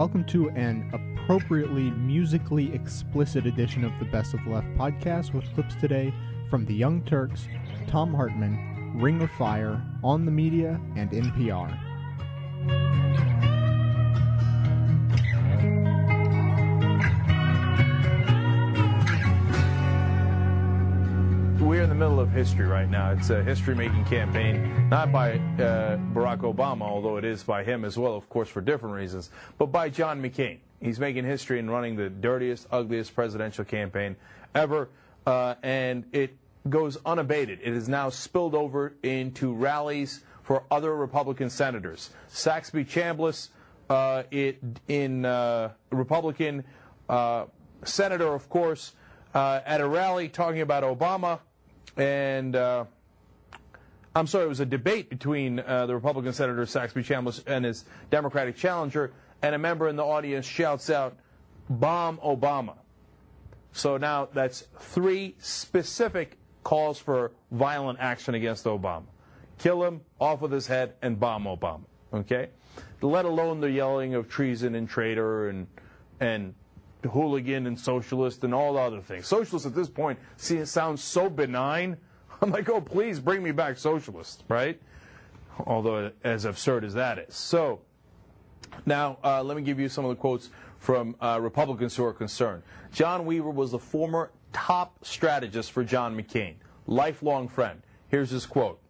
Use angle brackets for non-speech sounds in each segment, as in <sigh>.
Welcome to an appropriately musically explicit edition of the Best of the Left podcast with clips today from The Young Turks, Thom Hartmann, Ring of Fire, On the Media, and NPR. We're in the middle of history right now. It's a history making campaign, not by uh, Barack Obama, although it is by him as well, of course, for different reasons, but by John McCain. He's making history and running the dirtiest, ugliest presidential campaign ever, uh, and it goes unabated. It has now spilled over into rallies for other Republican senators. Saxby Chambliss, uh, it, in uh, Republican uh, senator, of course, uh, at a rally talking about Obama and uh, I'm sorry, it was a debate between uh, the Republican Senator Saxby Chambliss and his Democratic challenger, and a member in the audience shouts out, Bomb Obama. So now that's three specific calls for violent action against Obama. Kill him, off with his head, and bomb Obama. Okay? Let alone the yelling of treason and traitor and and hooligan and socialist and all the other things. Socialist at this point see, it sounds so benign. <laughs> I'm like, oh, please bring me back socialist, right? Although as absurd as that is. So now uh, let me give you some of the quotes from uh, Republicans who are concerned. John Weaver was the former top strategist for John McCain, lifelong friend. Here's his quote.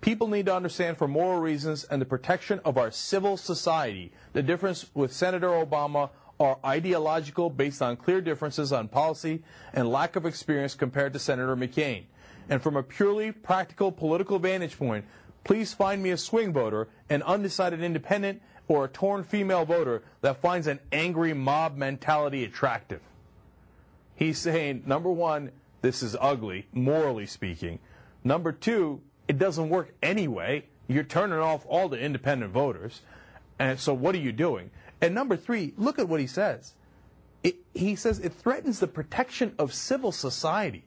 People need to understand for moral reasons and the protection of our civil society the difference with Senator Obama are ideological based on clear differences on policy and lack of experience compared to Senator McCain. And from a purely practical political vantage point, please find me a swing voter, an undecided independent, or a torn female voter that finds an angry mob mentality attractive. He's saying, number one, this is ugly, morally speaking. Number two, it doesn't work anyway. You're turning off all the independent voters. And so what are you doing? And number three, look at what he says. It, he says it threatens the protection of civil society.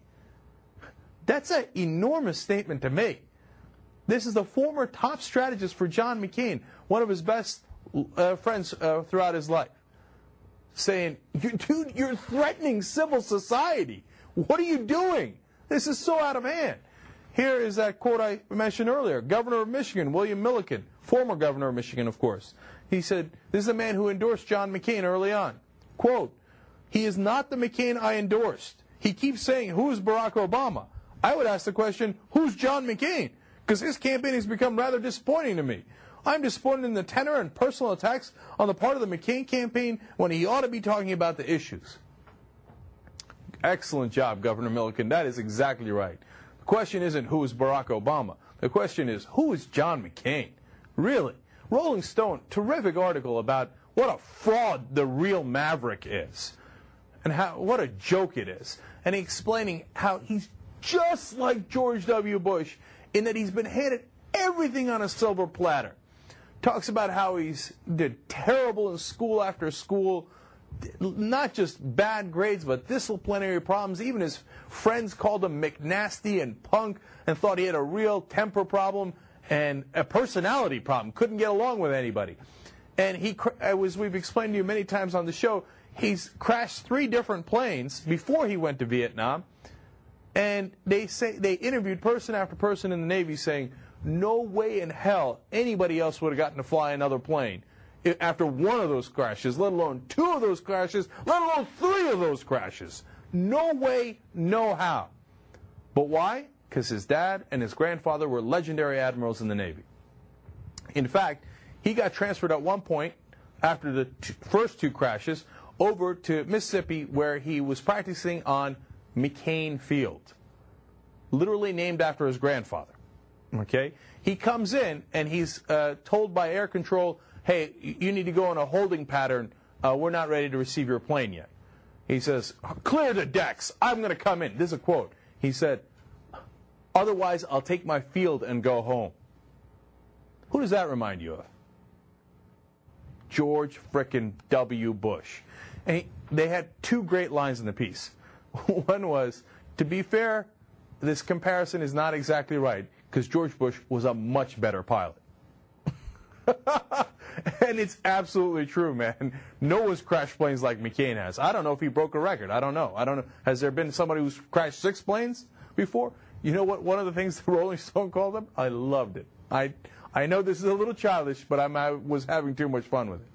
That's an enormous statement to make. This is the former top strategist for John McCain, one of his best uh, friends uh, throughout his life, saying, Dude, you're threatening civil society. What are you doing? This is so out of hand. Here is that quote I mentioned earlier Governor of Michigan, William Milliken, former governor of Michigan, of course. He said, This is a man who endorsed John McCain early on. Quote, He is not the McCain I endorsed. He keeps saying, Who's Barack Obama? I would ask the question, Who's John McCain? Because his campaign has become rather disappointing to me. I'm disappointed in the tenor and personal attacks on the part of the McCain campaign when he ought to be talking about the issues. Excellent job, Governor Milliken. That is exactly right. The question isn't who is Barack Obama. The question is who is John McCain? Really? Rolling Stone, terrific article about what a fraud the real Maverick is and how what a joke it is. And he explaining how he's just like George W. Bush in that he's been handed everything on a silver platter. Talks about how he's did terrible in school after school, not just bad grades, but disciplinary problems. Even his friends called him McNasty and punk and thought he had a real temper problem and a personality problem. Couldn't get along with anybody. And he, uh, as we've explained to you many times on the show, he's crashed three different planes before he went to Vietnam. And they say they interviewed person after person in the Navy saying, no way in hell anybody else would have gotten to fly another plane after one of those crashes, let alone two of those crashes, let alone three of those crashes. No way, no how. But why? Because his dad and his grandfather were legendary admirals in the Navy. In fact, he got transferred at one point after the t- first two crashes over to Mississippi where he was practicing on McCain Field, literally named after his grandfather. Okay? He comes in and he's uh, told by air control, hey, you need to go on a holding pattern. Uh, we're not ready to receive your plane yet. He says, clear the decks. I'm going to come in. This is a quote. He said, Otherwise, I'll take my field and go home. Who does that remind you of? George frickin' W. Bush. And he, they had two great lines in the piece. <laughs> One was, to be fair, this comparison is not exactly right because George Bush was a much better pilot. <laughs> and it's absolutely true, man. No one's crashed planes like McCain has. I don't know if he broke a record. I don't know. I don't know. Has there been somebody who's crashed six planes before? You know what? One of the things the <laughs> Rolling Stone called him. I loved it. I I know this is a little childish, but I'm, I was having too much fun with it.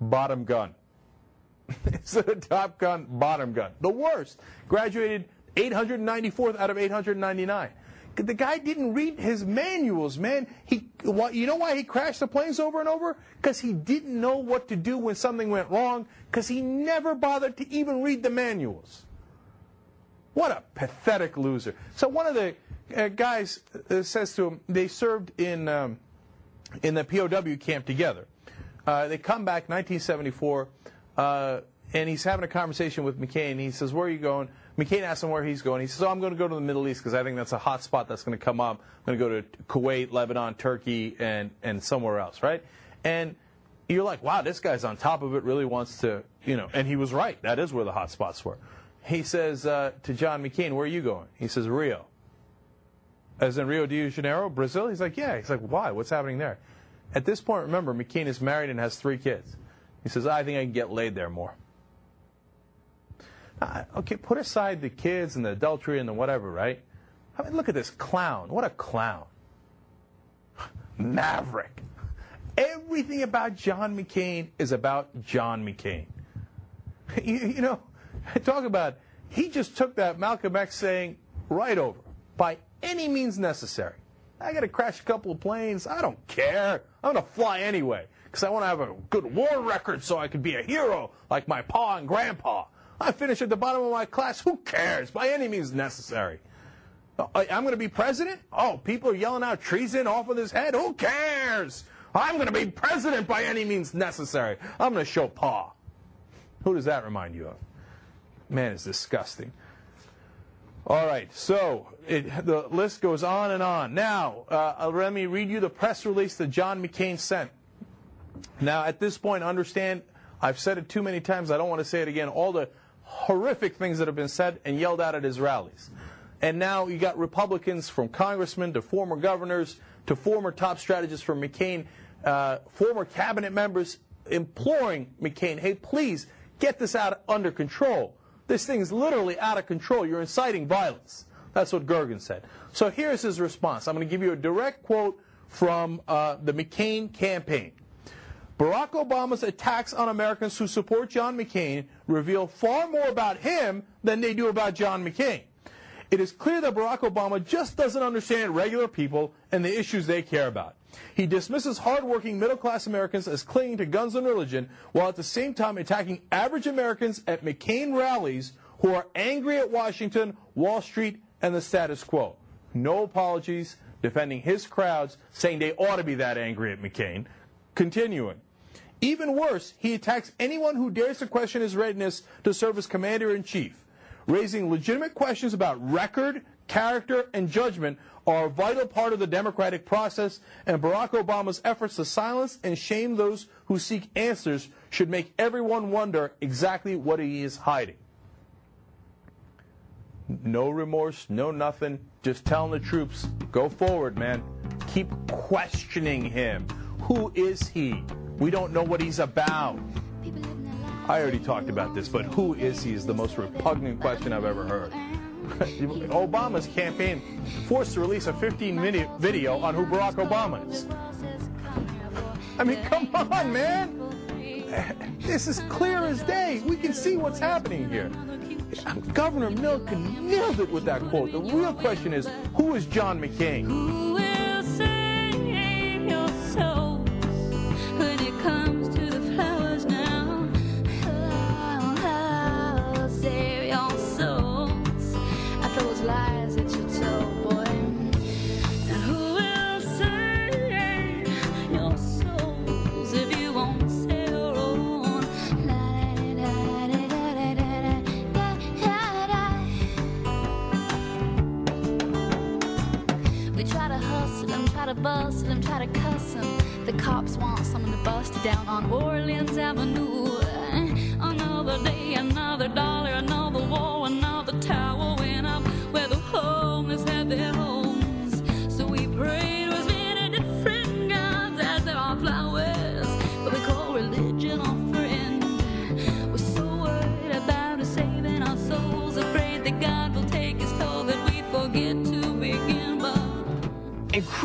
Bottom gun. <laughs> Instead of Top Gun, bottom gun. The worst. Graduated 894th out of 899. The guy didn't read his manuals, man. He, you know why he crashed the planes over and over? Because he didn't know what to do when something went wrong. Because he never bothered to even read the manuals. What a pathetic loser. So one of the uh, guys uh, says to him, they served in um, in the POW camp together. Uh, they come back 1974, uh, and he's having a conversation with McCain. He says, "Where are you going?" McCain asks him where he's going. He says, "Oh, I'm going to go to the Middle East because I think that's a hot spot that's going to come up. I'm going to go to Kuwait, Lebanon, Turkey, and and somewhere else, right?" And you're like, "Wow, this guy's on top of it. Really wants to, you know." And he was right. That is where the hot spots were. He says uh, to John McCain, "Where are you going?" He says, "Rio." As in Rio de Janeiro, Brazil? He's like, "Yeah." He's like, "Why? What's happening there?" At this point, remember, McCain is married and has three kids. He says, "I think I can get laid there more." Uh, okay, put aside the kids and the adultery and the whatever, right? I mean, look at this clown. What a clown. Maverick. Everything about John McCain is about John McCain. <laughs> You, you know, <laughs> talk about, he just took that Malcolm X saying right over by any means necessary. I got to crash a couple of planes. I don't care. I'm going to fly anyway because I want to have a good war record so I can be a hero like my pa and grandpa. I finish at the bottom of my class. Who cares? By any means necessary. Uh, I'm going to be president? Oh, people are yelling out treason off of his head. Who cares? I'm going to be president by any means necessary. I'm going to show Pa. Who does that remind you of? Man, it's disgusting. All right, so it, the list goes on and on. Now, uh, let me read you the press release that John McCain sent. Now, at this point, understand, I've said it too many times, I don't want to say it again. All the horrific things that have been said and yelled out at his rallies. And now you got Republicans from congressmen to former governors to former top strategists from McCain, uh, former cabinet members imploring McCain, hey, please get this out under control. This thing is literally out of control. You're inciting violence. That's what Gergen said. So here's his response. I'm going to give you a direct quote from uh, the McCain campaign. Barack Obama's attacks on Americans who support John McCain reveal far more about him than they do about John McCain. It is clear that Barack Obama just doesn't understand regular people and the issues they care about. He dismisses hardworking middle class Americans as clinging to guns and religion, while at the same time attacking average Americans at McCain rallies who are angry at Washington, Wall Street, and the status quo. No apologies, defending his crowds, saying they ought to be that angry at McCain. Continuing. Even worse, he attacks anyone who dares to question his readiness to serve as commander in chief. Raising legitimate questions about record, character, and judgment are a vital part of the democratic process, and Barack Obama's efforts to silence and shame those who seek answers should make everyone wonder exactly what he is hiding. No remorse, no nothing, just telling the troops, go forward, man. Keep questioning him. Who is he? We don't know what he's about. I already talked about this, but who is he is the most repugnant question I've ever heard. <laughs> Obama's campaign forced to release a 15 minute video on who Barack Obama is. I mean, come on, man. <laughs> This is clear as day. We can see what's happening here. Governor Milliken nailed it with that quote. The real question is who is John McCain? Bustle him, try to cuss him. The cops want someone to bust down on Orleans Avenue. Another day, another dollar, another war, another tower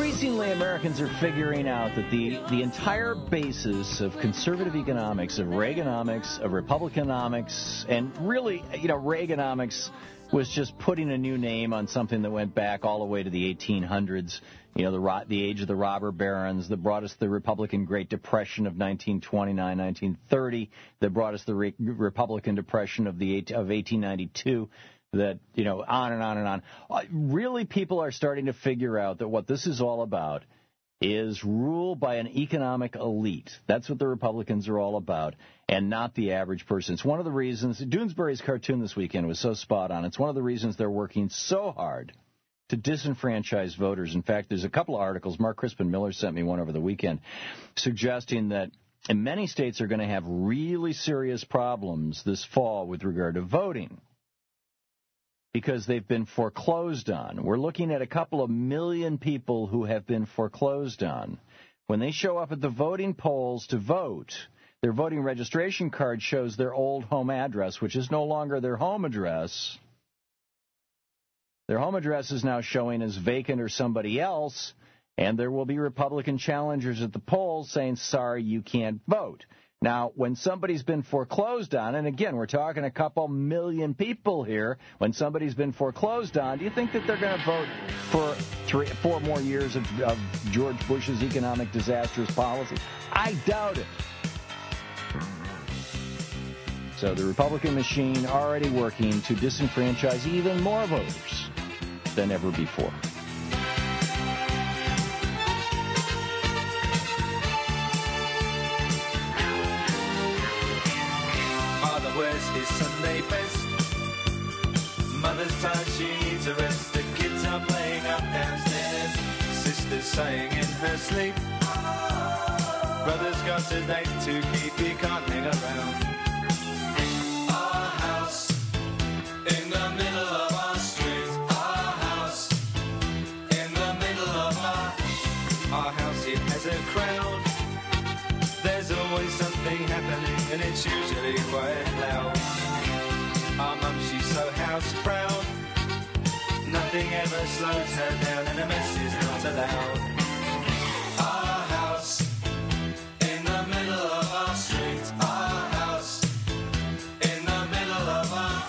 increasingly Americans are figuring out that the, the entire basis of conservative economics, of Reaganomics, of Republicanomics, and really, you know, Reaganomics was just putting a new name on something that went back all the way to the 1800s. You know, the, the age of the robber barons that brought us the Republican Great Depression of 1929, 1930, that brought us the Re- Republican Depression of the of 1892 that, you know, on and on and on. Uh, really, people are starting to figure out that what this is all about is rule by an economic elite. That's what the Republicans are all about, and not the average person. It's one of the reasons Doonesbury's cartoon this weekend was so spot on. It's one of the reasons they're working so hard to disenfranchise voters. In fact, there's a couple of articles. Mark Crispin Miller sent me one over the weekend suggesting that many states are going to have really serious problems this fall with regard to voting because they've been foreclosed on. We're looking at a couple of million people who have been foreclosed on. When they show up at the voting polls to vote, their voting registration card shows their old home address, which is no longer their home address. Their home address is now showing as vacant or somebody else, and there will be Republican challengers at the polls saying, sorry, you can't vote. Now, when somebody's been foreclosed on, and again, we're talking a couple million people here, when somebody's been foreclosed on, do you think that they're going to vote for three, four more years of, of George Bush's economic disastrous policy? I doubt it. So the Republican machine already working to disenfranchise even more voters than ever before. Saying in her sleep. Brother's got a date to keep, he can't hang around. Our house in the middle of our street. Our house in the middle of our our house. It has a crowd. There's always something happening, and it's usually quite loud. Our mum, she's so house proud. Nothing ever slows her down, and a mess is not allowed. Our house in the middle of our street. Our house in the middle of our.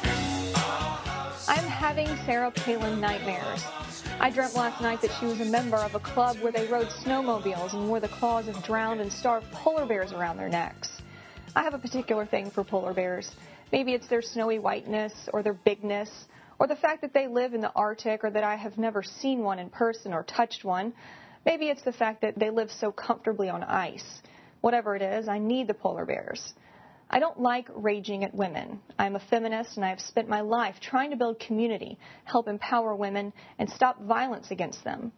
our house. I'm having Sarah Palin nightmares. I dreamt last night that she was a member of a club where they rode snowmobiles and wore the claws of drowned and starved polar bears around their necks. I have a particular thing for polar bears. Maybe it's their snowy whiteness or their bigness or the fact that they live in the Arctic or that I have never seen one in person or touched one. Maybe it's the fact that they live so comfortably on ice. Whatever it is, I need the polar bears. I don't like raging at women. I'm a feminist and I have spent my life trying to build community, help empower women, and stop violence against them.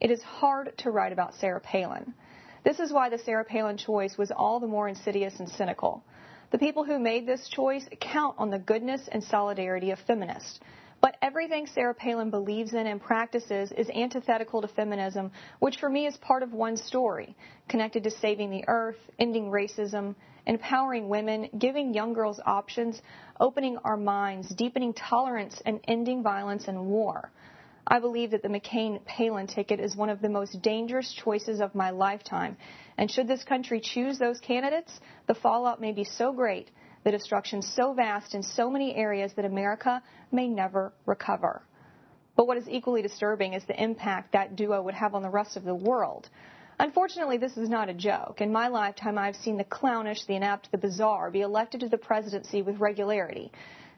It is hard to write about Sarah Palin. This is why the Sarah Palin choice was all the more insidious and cynical. The people who made this choice count on the goodness and solidarity of feminists. But everything Sarah Palin believes in and practices is antithetical to feminism, which for me is part of one story, connected to saving the earth, ending racism, empowering women, giving young girls options, opening our minds, deepening tolerance, and ending violence and war. I believe that the McCain Palin ticket is one of the most dangerous choices of my lifetime. And should this country choose those candidates, the fallout may be so great the destruction so vast in so many areas that America may never recover. But what is equally disturbing is the impact that duo would have on the rest of the world. Unfortunately, this is not a joke. In my lifetime, I've seen the clownish, the inept, the bizarre be elected to the presidency with regularity.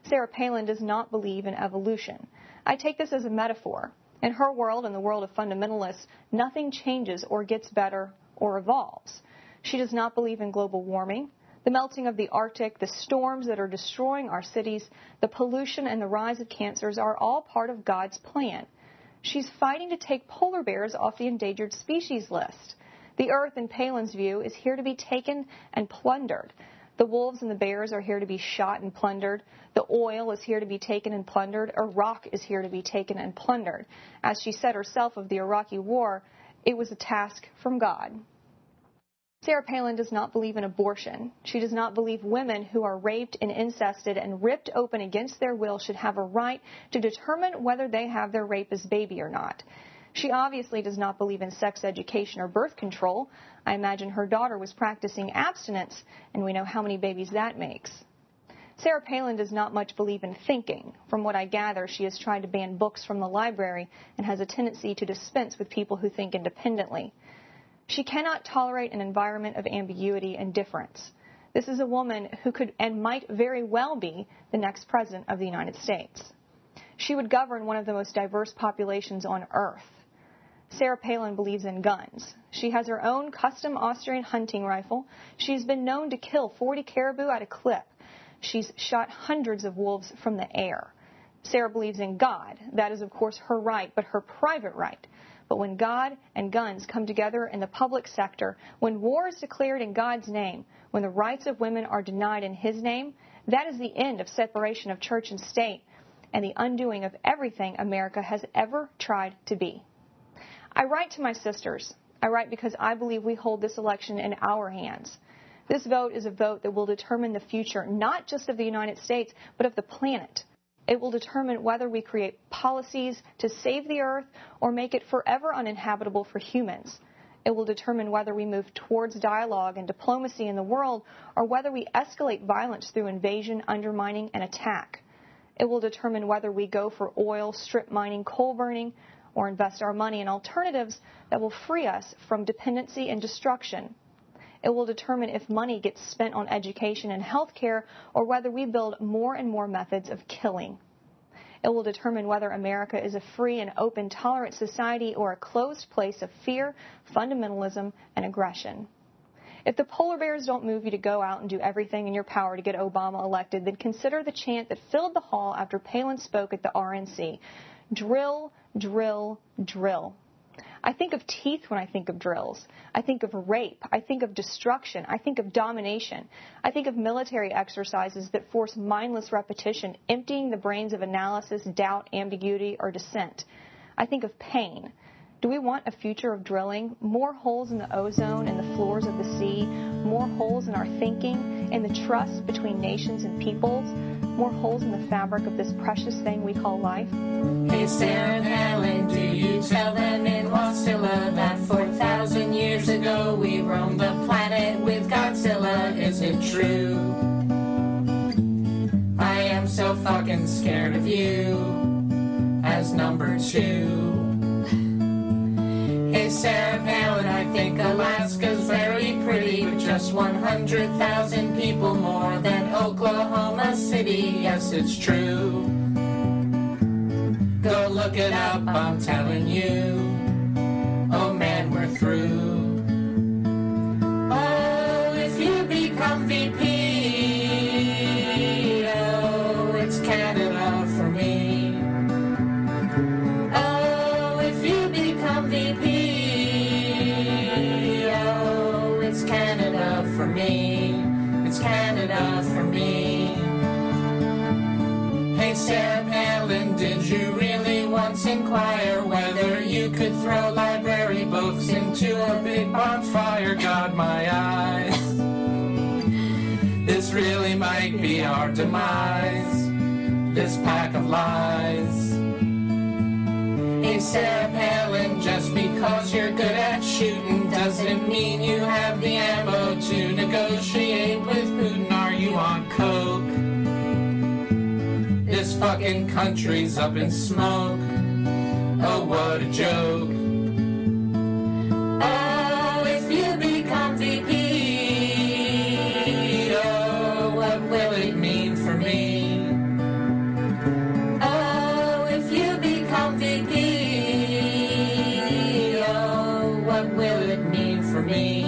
Sarah Palin does not believe in evolution. I take this as a metaphor. In her world and the world of fundamentalists, nothing changes or gets better or evolves. She does not believe in global warming the melting of the Arctic, the storms that are destroying our cities, the pollution and the rise of cancers are all part of God's plan. She's fighting to take polar bears off the endangered species list. The earth, in Palin's view, is here to be taken and plundered. The wolves and the bears are here to be shot and plundered. The oil is here to be taken and plundered. Iraq is here to be taken and plundered. As she said herself of the Iraqi war, it was a task from God. Sarah Palin does not believe in abortion. She does not believe women who are raped and incested and ripped open against their will should have a right to determine whether they have their rapist's baby or not. She obviously does not believe in sex education or birth control. I imagine her daughter was practicing abstinence, and we know how many babies that makes. Sarah Palin does not much believe in thinking. From what I gather, she has tried to ban books from the library and has a tendency to dispense with people who think independently. She cannot tolerate an environment of ambiguity and difference. This is a woman who could and might very well be the next president of the United States. She would govern one of the most diverse populations on earth. Sarah Palin believes in guns. She has her own custom Austrian hunting rifle. She's been known to kill 40 caribou at a clip. She's shot hundreds of wolves from the air. Sarah believes in God. That is, of course, her right, but her private right. But when God and guns come together in the public sector, when war is declared in God's name, when the rights of women are denied in His name, that is the end of separation of church and state and the undoing of everything America has ever tried to be. I write to my sisters. I write because I believe we hold this election in our hands. This vote is a vote that will determine the future not just of the United States, but of the planet. It will determine whether we create policies to save the earth or make it forever uninhabitable for humans. It will determine whether we move towards dialogue and diplomacy in the world or whether we escalate violence through invasion, undermining, and attack. It will determine whether we go for oil, strip mining, coal burning, or invest our money in alternatives that will free us from dependency and destruction. It will determine if money gets spent on education and health care or whether we build more and more methods of killing. It will determine whether America is a free and open, tolerant society or a closed place of fear, fundamentalism, and aggression. If the polar bears don't move you to go out and do everything in your power to get Obama elected, then consider the chant that filled the hall after Palin spoke at the RNC. Drill, drill, drill. I think of teeth when I think of drills. I think of rape. I think of destruction. I think of domination. I think of military exercises that force mindless repetition, emptying the brains of analysis, doubt, ambiguity, or dissent. I think of pain. Do we want a future of drilling? More holes in the ozone and the floors of the sea? More holes in our thinking, in the trust between nations and peoples? More holes in the fabric of this precious thing we call life? Hey, Sarah Palin, do you tell them in Wasilla that 4,000 years ago we roamed the planet with Godzilla? Is it true? I am so fucking scared of you as number two. Hey, Sarah Palin, I think Alaska's very just 100,000 people more than Oklahoma City. Yes, it's true. Go look it up, I'm telling you. Oh man, we're through. Inquire whether you could throw library books into a big bonfire? God, my eyes. This really might be our demise. This pack of lies. Hey, Sarah Palin, just because you're good at shooting doesn't mean you have the ammo to negotiate with Putin. Are you on coke? This fucking country's up in smoke. Oh, what a joke. Oh, if you become VP, oh, what will it mean for me? Oh, if you become VP, oh, what will it mean for me?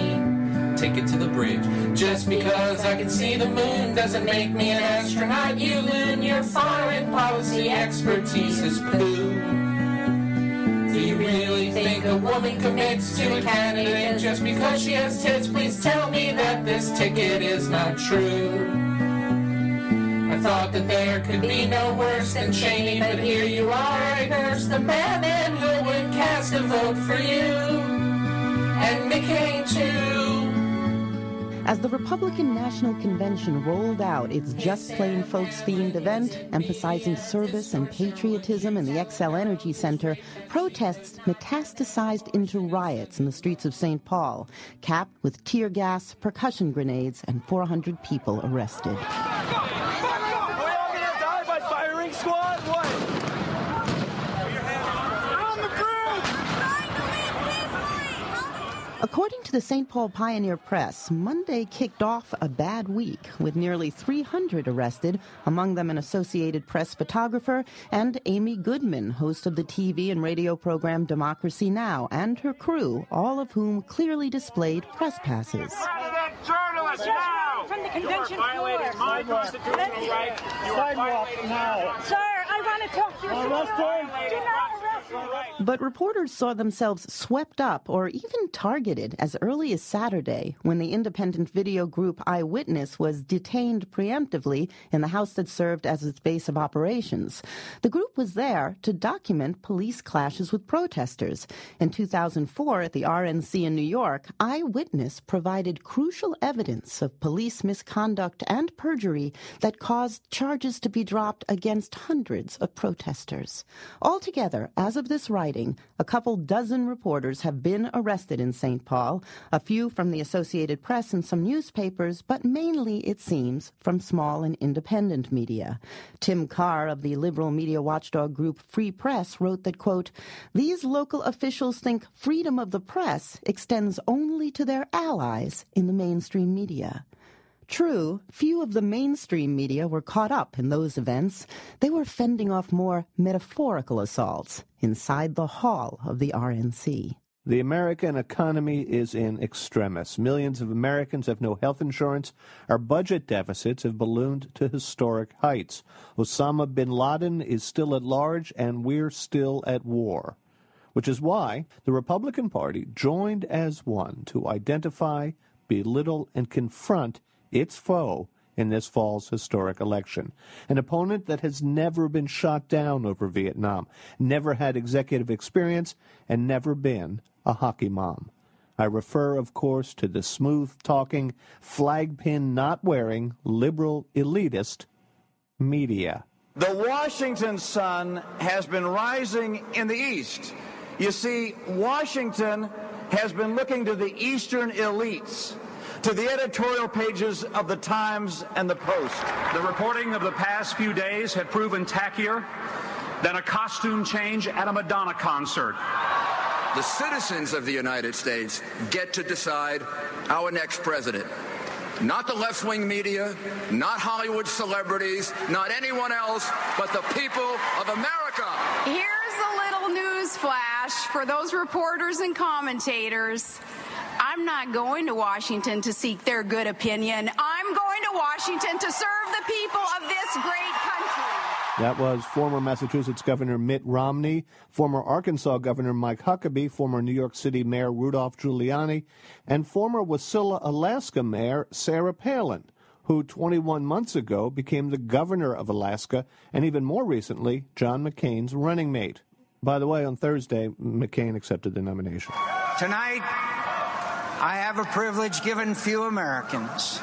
Take it to the bridge. Just because I can see the moon doesn't make me an astronaut, you loon. Your foreign policy expertise is poo. Really think a woman commits to a candidate just because she has tits? Please tell me that this ticket is not true. I thought that there could be no worse than Cheney, but here you are. I the madman who would cast a vote for you. And McCain too. As the Republican National Convention rolled out its Just Plain Folks themed event, emphasizing service and patriotism in the Xcel Energy Center, protests metastasized into riots in the streets of St. Paul, capped with tear gas, percussion grenades, and 400 people arrested. Are we all gonna die by firing squad? What? On the According to the St. Paul Pioneer Press, Monday kicked off a bad week with nearly 300 arrested, among them an Associated Press photographer and Amy Goodman, host of the TV and radio program Democracy Now, and her crew, all of whom clearly displayed press passes. Journalists now! From the convention you are violating my constitutional right. You are violating now. Sir, I want to talk to you. Arrest her. Do not arrest me. But reporters saw themselves swept up or even targeted as early as Saturday when the independent video group I-Witness was detained preemptively in the house that served as its base of operations. The group was there to document police clashes with protesters. In 2004, at the RNC in New York, I-Witness provided crucial evidence of police misconduct and perjury that caused charges to be dropped against hundreds of protesters. Altogether, as of this writing, a couple dozen reporters have been arrested in St. Paul, a few from the Associated Press and some newspapers, but mainly, it seems, from small and independent media. Tim Karr of the liberal media watchdog group Free Press wrote that, quote, these local officials think freedom of the press extends only to their allies in the mainstream media. True, few of the mainstream media were caught up in those events. They were fending off more metaphorical assaults inside the hall of the RNC. The American economy is in extremis. Millions of Americans have no health insurance. Our budget deficits have ballooned to historic heights. Osama bin Laden is still at large, and we're still at war. Which is why the Republican Party joined as one to identify, belittle, and confront its foe in this fall's historic election. An opponent that has never been shot down over Vietnam, never had executive experience, and never been a hockey mom. I refer, of course, to the smooth talking, flag pin not wearing, liberal elitist media. The Washington sun has been rising in the east. You see, Washington has been looking to the eastern elites, to the editorial pages of the Times and the Post. The reporting of the past few days had proven tackier than a costume change at a Madonna concert. The citizens of the United States get to decide our next president. Not the left wing media, not Hollywood celebrities, not anyone else, but the people of America. Here's a little news flash for those reporters and commentators. I'm not going to Washington to seek their good opinion. I'm going to Washington to serve the people of this great country. That was former Massachusetts Governor Mitt Romney, former Arkansas Governor Mike Huckabee, former New York City Mayor Rudolph Giuliani, and former Wasilla, Alaska Mayor Sarah Palin, who 21 months ago became the governor of Alaska and even more recently, John McCain's running mate. By the way, on Thursday, McCain accepted the nomination. Tonight, I have a privilege given few Americans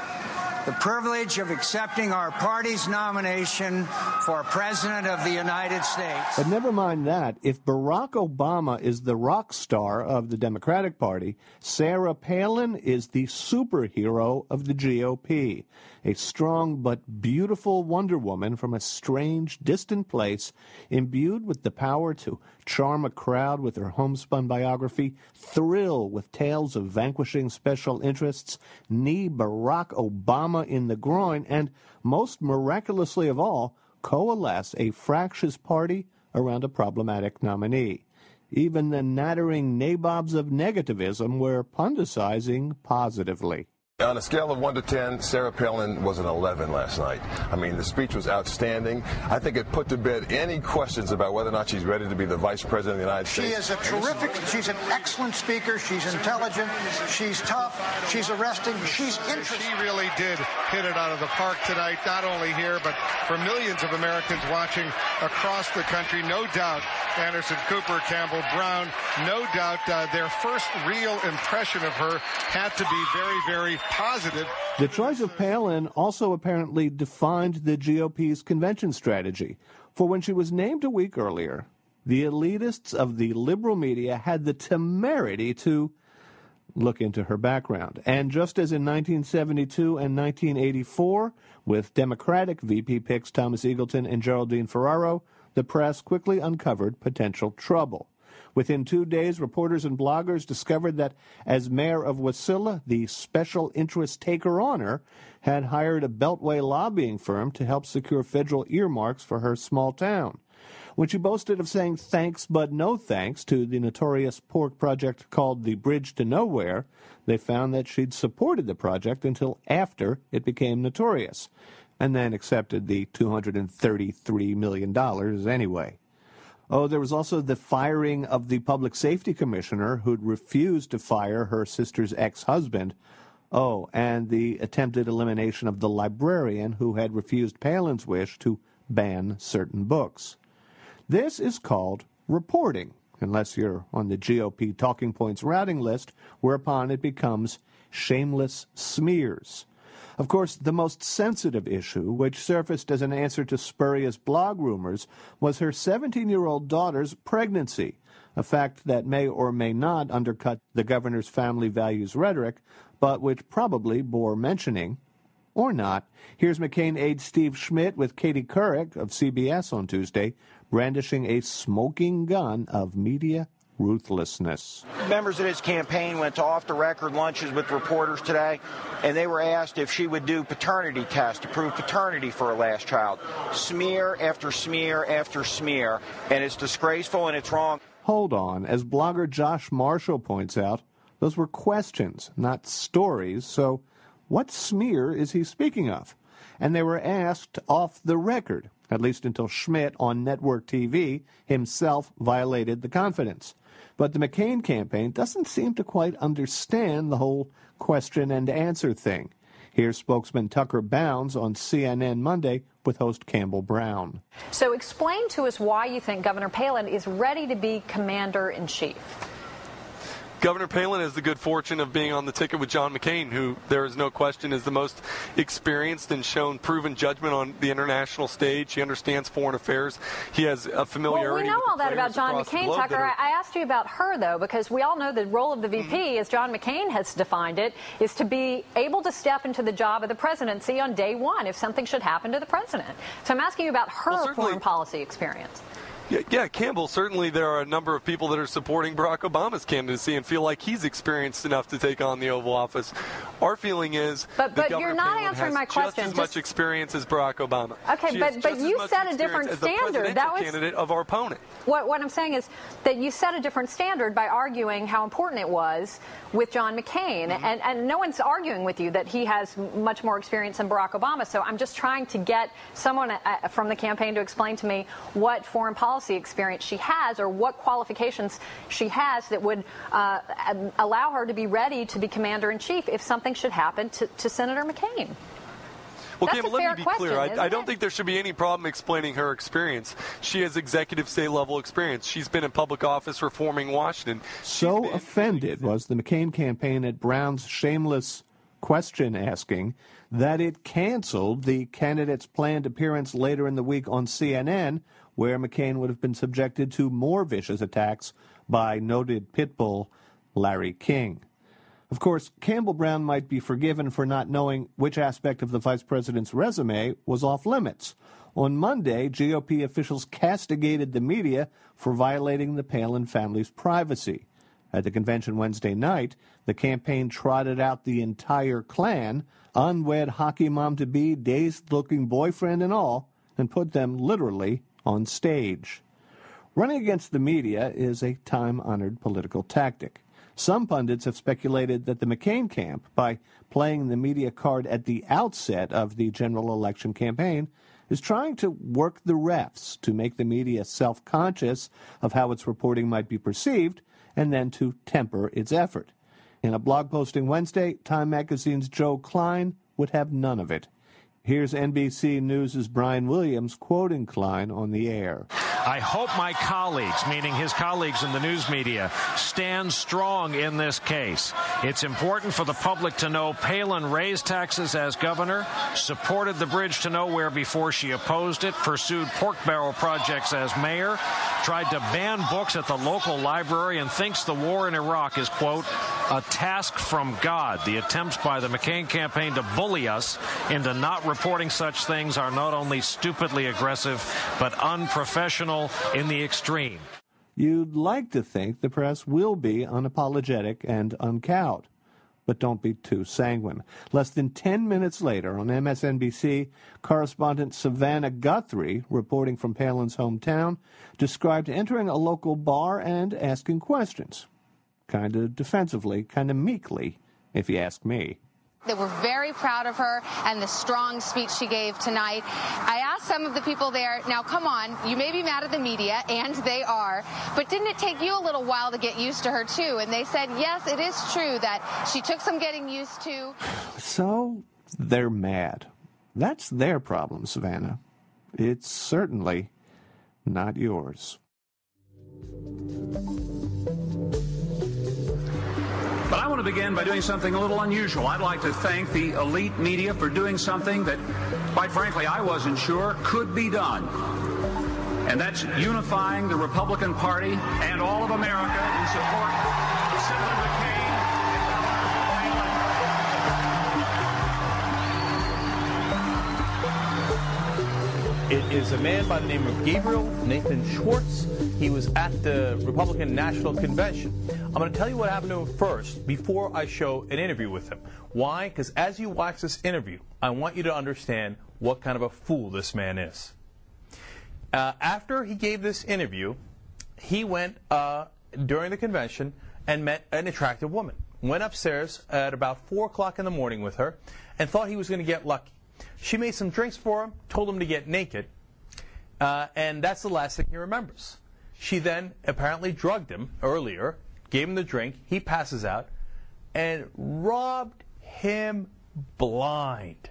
the privilege of accepting our party's nomination for President of the United States. But never mind that. If Barack Obama is the rock star of the Democratic Party, Sarah Palin is the superhero of the GOP. A strong but beautiful Wonder Woman from a strange, distant place, imbued with the power to charm a crowd with her homespun biography, thrill with tales of vanquishing special interests, knee Barack Obama in the groin, and, most miraculously of all, coalesce a fractious party around a problematic nominee. Even the nattering nabobs of negativism were pundicizing positively. On a scale of 1 to 10, Sarah Palin was an 11 last night. I mean, the speech was outstanding. I think it put to bed any questions about whether or not she's ready to be the vice president of the United She States. She is a terrific, she's an excellent speaker. She's intelligent. She's tough. She's arresting. She's interesting. She really did hit it out of the park tonight, not only here, but for millions of Americans watching across the country. No doubt, Anderson Cooper, Campbell Brown, no doubt uh, their first real impression of her had to be very, very positive. The choice of Palin also apparently defined the GOP's convention strategy. For when she was named a week earlier, the elitists of the liberal media had the temerity to look into her background. And just as in 1972 and 1984, with Democratic VP picks Thomas Eagleton and Geraldine Ferraro, the press quickly uncovered potential trouble. Within two days, reporters and bloggers discovered that as mayor of Wasilla, the special interest taker honor had hired a Beltway lobbying firm to help secure federal earmarks for her small town. When she boasted of saying thanks but no thanks to the notorious pork project called the Bridge to Nowhere, they found that she'd supported the project until after it became notorious, and then accepted the $233 million anyway. Oh, there was also the firing of the public safety commissioner who'd refused to fire her sister's ex husband. Oh, and the attempted elimination of the librarian who had refused Palin's wish to ban certain books. This is called reporting, unless you're on the GOP talking points routing list, whereupon it becomes shameless smears. Of course, the most sensitive issue, which surfaced as an answer to spurious blog rumors, was her 17 year old daughter's pregnancy, a fact that may or may not undercut the governor's family values rhetoric, but which probably bore mentioning. Or not. Here's McCain aide Steve Schmidt with Katie Couric of CBS on Tuesday, brandishing a smoking gun of media ruthlessness. Members of his campaign went to off the record lunches with reporters today, and they were asked if she would do paternity tests to prove paternity for her last child. Smear after smear after smear, and it's disgraceful and it's wrong. Hold on. As blogger Josh Marshall points out, those were questions, not stories, so what smear is he speaking of? And they were asked off the record, at least until Schmidt on network TV himself violated the confidence. But the McCain campaign doesn't seem to quite understand the whole question and answer thing. Here's spokesman Tucker Bounds on CNN Monday with host Campbell Brown. So explain to us why you think Governor Palin is ready to be commander in chief. Governor Palin has the good fortune of being on the ticket with John McCain, who there is no question is the most experienced and shown proven judgment on the international stage. He understands foreign affairs. He has a familiarity. Well, we know all that about John McCain, Tucker. are- I asked you about her, though, because we all know the role of the VP, Mm-hmm. as John McCain has defined it, is to be able to step into the job of the presidency on day one if something should happen to the president. So I'm asking you about her foreign policy experience. Yeah, yeah, Campbell, certainly there are a number of people that are supporting Barack Obama's candidacy and feel like he's experienced enough to take on the Oval Office. Our feeling is But- but Governor you're not Palin answering has my question. just as much experience as Barack Obama. Okay, She but- but you set a different standard. That was- candidate of our opponent. What, what I'm saying is that you set a different standard by arguing how important it was with John McCain. Mm-hmm. And, and no one's arguing with you that he has much more experience than Barack Obama. So I'm just trying to get someone uh, from the campaign to explain to me what foreign policy experience she has or what qualifications she has that would uh, um, allow her to be ready to be commander in chief if something should happen to, to Senator McCain. Well, That's Campbell, a fair let me be question, clear. I, I don't it? think there should be any problem explaining her experience. She has executive state level experience. She's been in public office reforming Washington. So offended was the McCain campaign at Brown's shameless question asking that it canceled the candidate's planned appearance later in the week on CNN, where McCain would have been subjected to more vicious attacks by noted pit bull Larry King. Of course, Campbell Brown might be forgiven for not knowing which aspect of the vice president's resume was off limits. On Monday, GOP officials castigated the media for violating the Palin family's privacy. At the convention Wednesday night, the campaign trotted out the entire clan, unwed hockey mom to be, dazed looking boyfriend, and all, and put them literally on stage. Running against the media is a time honored political tactic. Some pundits have speculated that the McCain camp, by playing the media card at the outset of the general election campaign, is trying to work the refs to make the media self conscious of how its reporting might be perceived and then to temper its effort. In a blog posting Wednesday, Time magazine's Joe Klein would have none of it. Here's NBC News' Brian Williams quoting Klein on the air. I hope my colleagues, meaning his colleagues in the news media, stand strong in this case. It's important for the public to know Palin raised taxes as governor, supported the bridge to nowhere before she opposed it, pursued pork barrel projects as mayor, tried to ban books at the local library, and thinks the war in Iraq is, quote, a task from God. The attempts by the McCain campaign to bully us into not reporting such things are not only stupidly aggressive, but unprofessional in the extreme. You'd like to think the press will be unapologetic and uncowed. But don't be too sanguine. Less than 10 minutes later on MSNBC, correspondent Savannah Guthrie, reporting from Palin's hometown, described entering a local bar and asking questions. Kind of defensively, kind of meekly, if you ask me. They were very proud of her and the strong speech she gave tonight. I asked some of the people there, now come on, you may be mad at the media, and they are, but didn't it take you a little while to get used to her too? And they said, yes, it is true that she took some getting used to. So they're mad. That's their problem, Savannah. It's certainly not yours. Begin by doing something a little unusual. I'd like to thank the elite media for doing something that, quite frankly, I wasn't sure could be done. And that's unifying the Republican Party and all of America in support of Senator McCain. It is a man by the name of Gabriel Nathan Schwartz. He was at the Republican National Convention. I'm going to tell you what happened to him first before I show an interview with him. Why? Because as you watch this interview, I want you to understand what kind of a fool this man is. Uh, after he gave this interview, he went uh, during the convention and met an attractive woman. Went upstairs at about 4 o'clock in the morning with her and thought he was going to get lucky. She made some drinks for him, told him to get naked, uh, and that's the last thing he remembers. She then apparently drugged him earlier, gave him the drink, he passes out, and robbed him blind.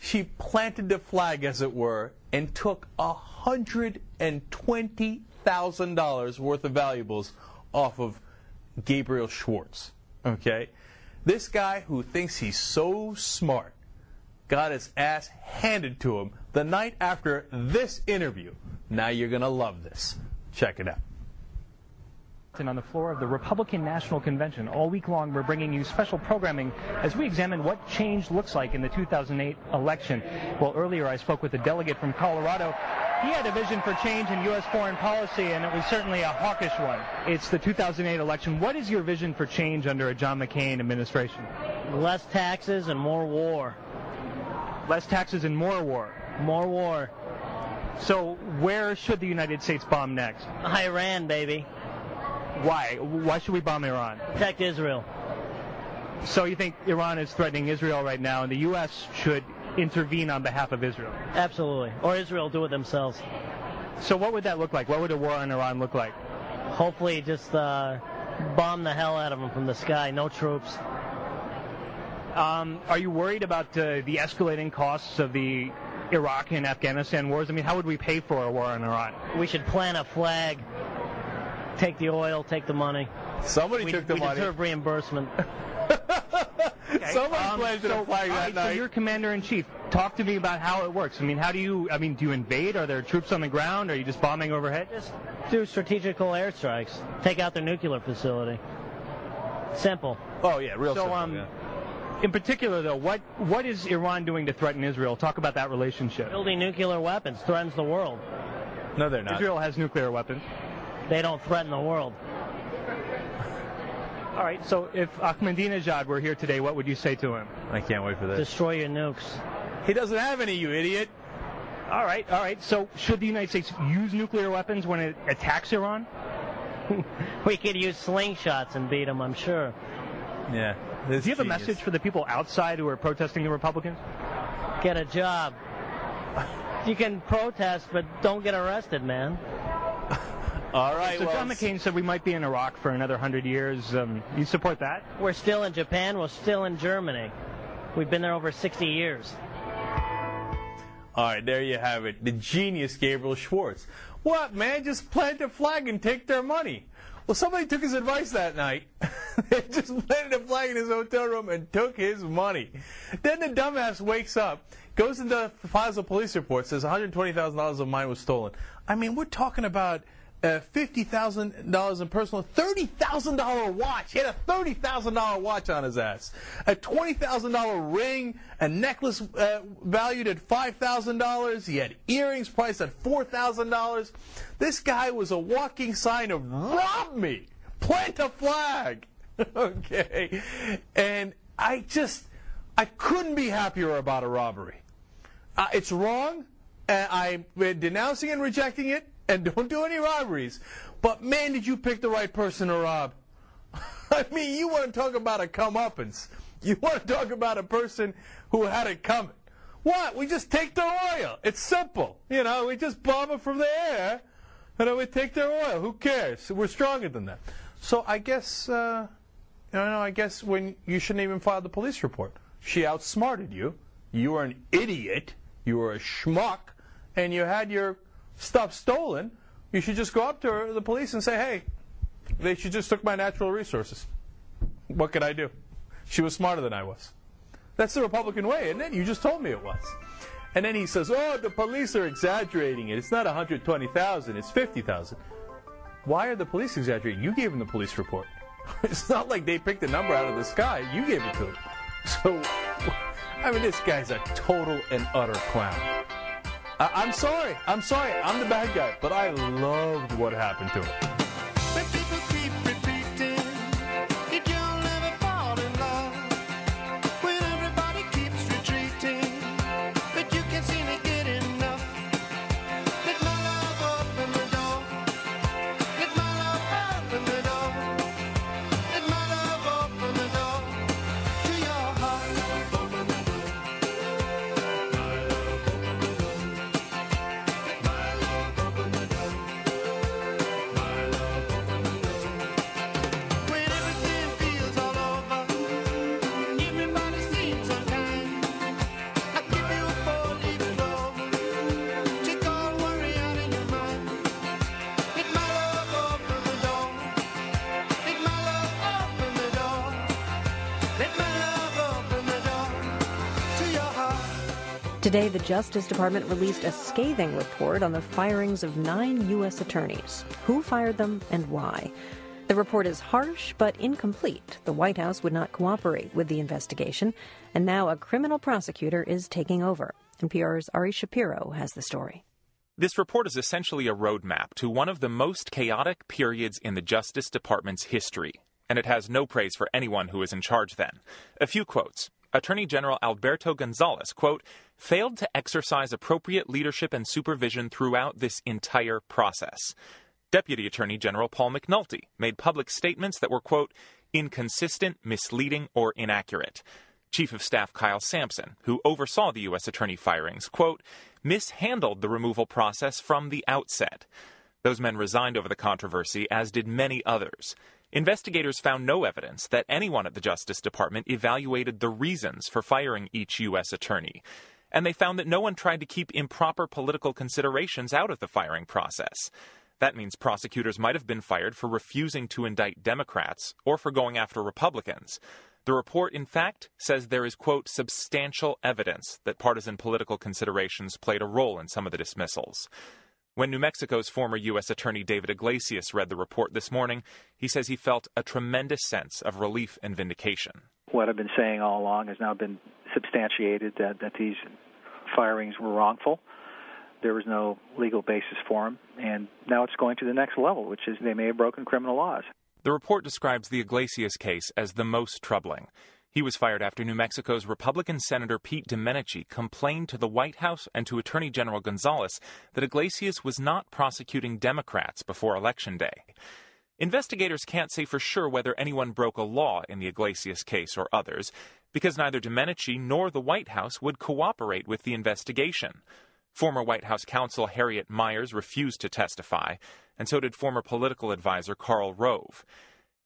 She planted the flag, as it were, and took $120,000 worth of valuables off of Gabriel Schwartz. Okay? This guy who thinks he's so smart got his ass handed to him the night after this interview. Now you're going to love this. Check it out. on the floor of the Republican National Convention. All week long, we're bringing you special programming as we examine what change looks like in the 2008 election. Well, earlier I spoke with a delegate from Colorado. He had a vision for change in U.S. foreign policy, and it was certainly a hawkish one. It's the 2008 election. What is your vision for change under a John McCain administration? Less taxes and more war. Less taxes and more war. More war. So, where should the United States bomb next? Iran, baby. Why? Why should we bomb Iran? Protect Israel. So you think Iran is threatening Israel right now, and the U.S. should intervene on behalf of Israel? Absolutely. Or Israel do it themselves. So what would that look like? What would a war on Iran look like? Hopefully, just uh, bomb the hell out of them from the sky. No troops. Um, are you worried about uh, the escalating costs of the Iraq and Afghanistan wars? I mean, how would we pay for a war in Iran? We should plant a flag. Take the oil. Take the money. Somebody we, took the we money. deserve reimbursement. <laughs> Somebody um, planted so- a flag all that right, night. so you're commander in chief. Talk to me about how it works. I mean, how do you? I mean, do you invade? Are there troops on the ground? Are you just bombing overhead? Just do strategical airstrikes. Take out their nuclear facility. Simple. Oh yeah, real so, simple. um, yeah. In particular, though, what what is Iran doing to threaten Israel? Talk about that relationship. Building nuclear weapons threatens the world. No, they're not. Israel has nuclear weapons. They don't threaten the world. <laughs> All right. So if Ahmadinejad were here today, what would you say to him? I can't wait for this. Destroy your nukes. He doesn't have any, you idiot. All right. All right. So should the United States use nuclear weapons when it attacks Iran? <laughs> We could use slingshots and beat them, I'm sure. Yeah. Do you have a message for the people outside who are protesting the Republicans? Get a job. You can protest, but don't get arrested, man. <laughs> All right. So well, John McCain said we might be in Iraq for another hundred years. Um, you support that? We're still in Japan. We're still in Germany. We've been there over 60 years. All right, there you have it. The genius Gabriel Schwartz. What, man? Just plant a flag and take their money. Well, somebody took his advice that night. <laughs> they just planted a flag in his hotel room and took his money. Then the dumbass wakes up, goes into the files a police report, says $120,000 of mine was stolen. I mean, we're talking about uh, $50,000 in personal, $30,000 watch. He had a $30,000 watch on his ass. A $20,000 ring, a necklace uh, valued at $5,000. He had earrings priced at $4,000. This guy was a walking sign of rob me, plant a flag. <laughs> okay. And I just, I couldn't be happier about a robbery. Uh, it's wrong. I'm denouncing and rejecting it and don't do any robberies. But man, did you pick the right person to rob? <laughs> I mean, you want to talk about a comeuppance. You want to talk about a person who had it coming. What? We just take their oil. It's simple. You know, we just bomb it from the air, and then we take their oil. Who cares? We're stronger than that. So I guess, uh, you know, I guess when you shouldn't even file the police report. She outsmarted you. You were an idiot. You were a schmuck, and you had your stuff stolen, you should just go up to the police and say, hey, they should just took my natural resources. What could I do? She was smarter than I was. That's the Republican way, isn't it? You just told me it was. And then he says, oh, the police are exaggerating it. It's not 120,000, it's 50,000. Why are the police exaggerating? You gave them the police report. <laughs> it's not like they picked a number out of the sky. You gave it to them. So, <laughs> I mean, this guy's a total and utter clown. I- I'm sorry. I'm sorry. I'm the bad guy. But I loved what happened to him. Today, the Justice Department released a scathing report on the firings of nine U.S. attorneys. Who fired them and why? The report is harsh but incomplete. The White House would not cooperate with the investigation, and now a criminal prosecutor is taking over. NPR's Ari Shapiro has the story. This report is essentially a roadmap to one of the most chaotic periods in the Justice Department's history, and it has no praise for anyone who was in charge then. A few quotes. Attorney General Alberto Gonzales, quote, failed to exercise appropriate leadership and supervision throughout this entire process. Deputy Attorney General Paul McNulty made public statements that were, quote, inconsistent, misleading, or inaccurate. Chief of Staff Kyle Sampson, who oversaw the U.S. attorney firings, quote, mishandled the removal process from the outset. Those men resigned over the controversy, as did many others. Investigators found no evidence that anyone at the Justice Department evaluated the reasons for firing each U.S. attorney. And they found that no one tried to keep improper political considerations out of the firing process. That means prosecutors might have been fired for refusing to indict Democrats or for going after Republicans. The report, in fact, says there is, quote, substantial evidence that partisan political considerations played a role in some of the dismissals. When New Mexico's former U.S. Attorney David Iglesias read the report this morning, he says he felt a tremendous sense of relief and vindication. What I've been saying all along has now been substantiated that, that these firings were wrongful. There was no legal basis for them, and now it's going to the next level, which is they may have broken criminal laws. The report describes the Iglesias case as the most troubling. He was fired after New Mexico's Republican Senator Pete Domenici complained to the White House and to Attorney General Gonzales that Iglesias was not prosecuting Democrats before Election Day. Investigators can't say for sure whether anyone broke a law in the Iglesias case or others, because neither Domenici nor the White House would cooperate with the investigation. Former White House counsel Harriet Miers refused to testify, and so did former political adviser Karl Rove.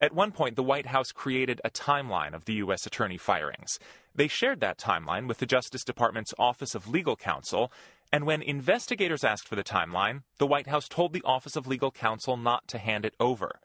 At one point, the White House created a timeline of the U.S. attorney firings. They shared that timeline with the Justice Department's Office of Legal Counsel, and when investigators asked for the timeline, the White House told the Office of Legal Counsel not to hand it over.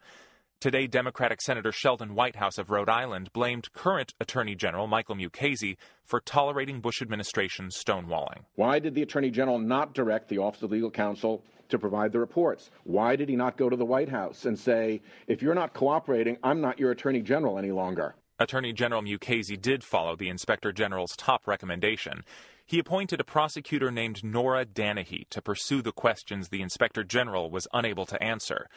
Today, Democratic Senator Sheldon Whitehouse of Rhode Island blamed current Attorney General Michael Mukasey for tolerating Bush administration stonewalling. Why did the Attorney General not direct the Office of Legal Counsel to provide the reports? Why did he not go to the White House and say, if you're not cooperating, I'm not your Attorney General any longer? Attorney General Mukasey did follow the Inspector General's top recommendation. He appointed a prosecutor named Nora Dannehy to pursue the questions the Inspector General was unable to answer.